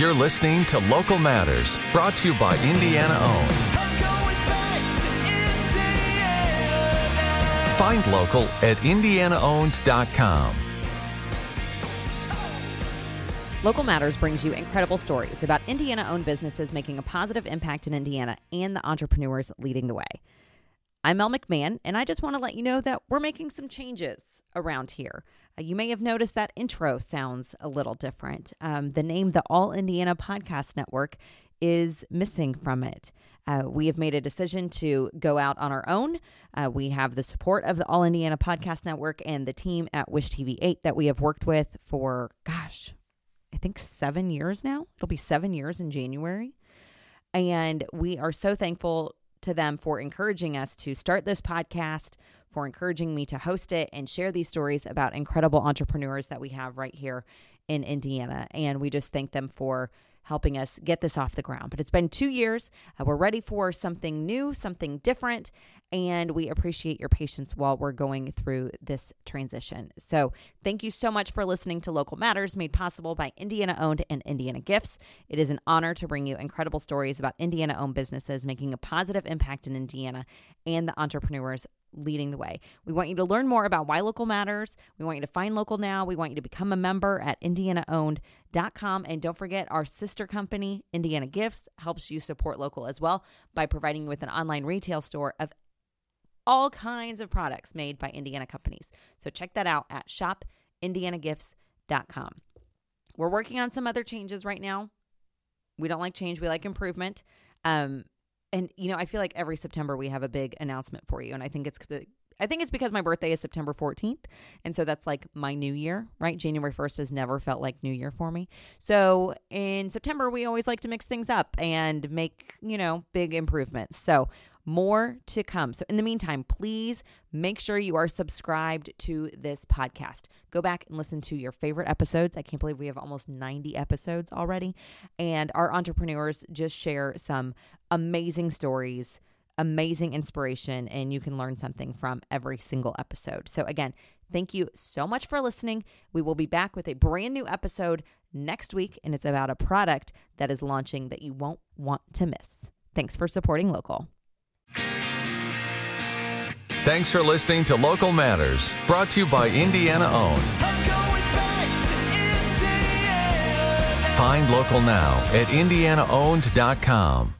You're listening to Local Matters, brought to you by Indiana Owned. Find local at indianaowned.com. Local Matters brings you incredible stories about Indiana owned businesses making a positive impact in Indiana and the entrepreneurs leading the way. I'm Mel McMahon, and I just want to let you know that we're making some changes around here. Uh, you may have noticed that intro sounds a little different. Um, the name, the All Indiana Podcast Network, is missing from it. Uh, we have made a decision to go out on our own. Uh, we have the support of the All Indiana Podcast Network and the team at WISH-TV 8 that we have worked with for, gosh, I think seven years now. It'll be seven years in January. And we are so thankful to them for encouraging us to start this podcast, for encouraging me to host it and share these stories about incredible entrepreneurs that we have right here in Indiana. And we just thank them for helping us get this off the ground. But it's been two years. Uh, we're ready for something new, something different, and we appreciate your patience while we're going through this transition. So, thank you so much for listening to Local Matters, made possible by Indiana owned and Indiana Gifts. It is an honor to bring you incredible stories about Indiana owned businesses making a positive impact in Indiana and the entrepreneurs leading the way. We want you to learn more about why local matters. We want you to find local now. We want you to become a member at indianaowned.com. And don't forget, our sister company, Indiana Gifts, helps you support local as well by providing you with an online retail store of all kinds of products made by Indiana companies. So check that out at shopindianagifts.com. We're working on some other changes right now. We don't like change, we like improvement. Um, and you know, I feel like every September we have a big announcement for you, and I think it's I think it's because my birthday is September 14th. And so that's like my new year, right? January 1st has never felt like new year for me. So in September, we always like to mix things up and make, you know, big improvements. So more to come. So, in the meantime, please make sure you are subscribed to this podcast. Go back and listen to your favorite episodes. I can't believe we have almost 90 episodes already. And our entrepreneurs just share some amazing stories, amazing inspiration, and you can learn something from every single episode. So, again, thank you so much for listening. We will be back with a brand new episode next week, and it's about a product that is launching that you won't want to miss. Thanks for supporting local. Thanks for listening to Local Matters, brought to you by Indiana Owned. Find local now at indianaowned.com.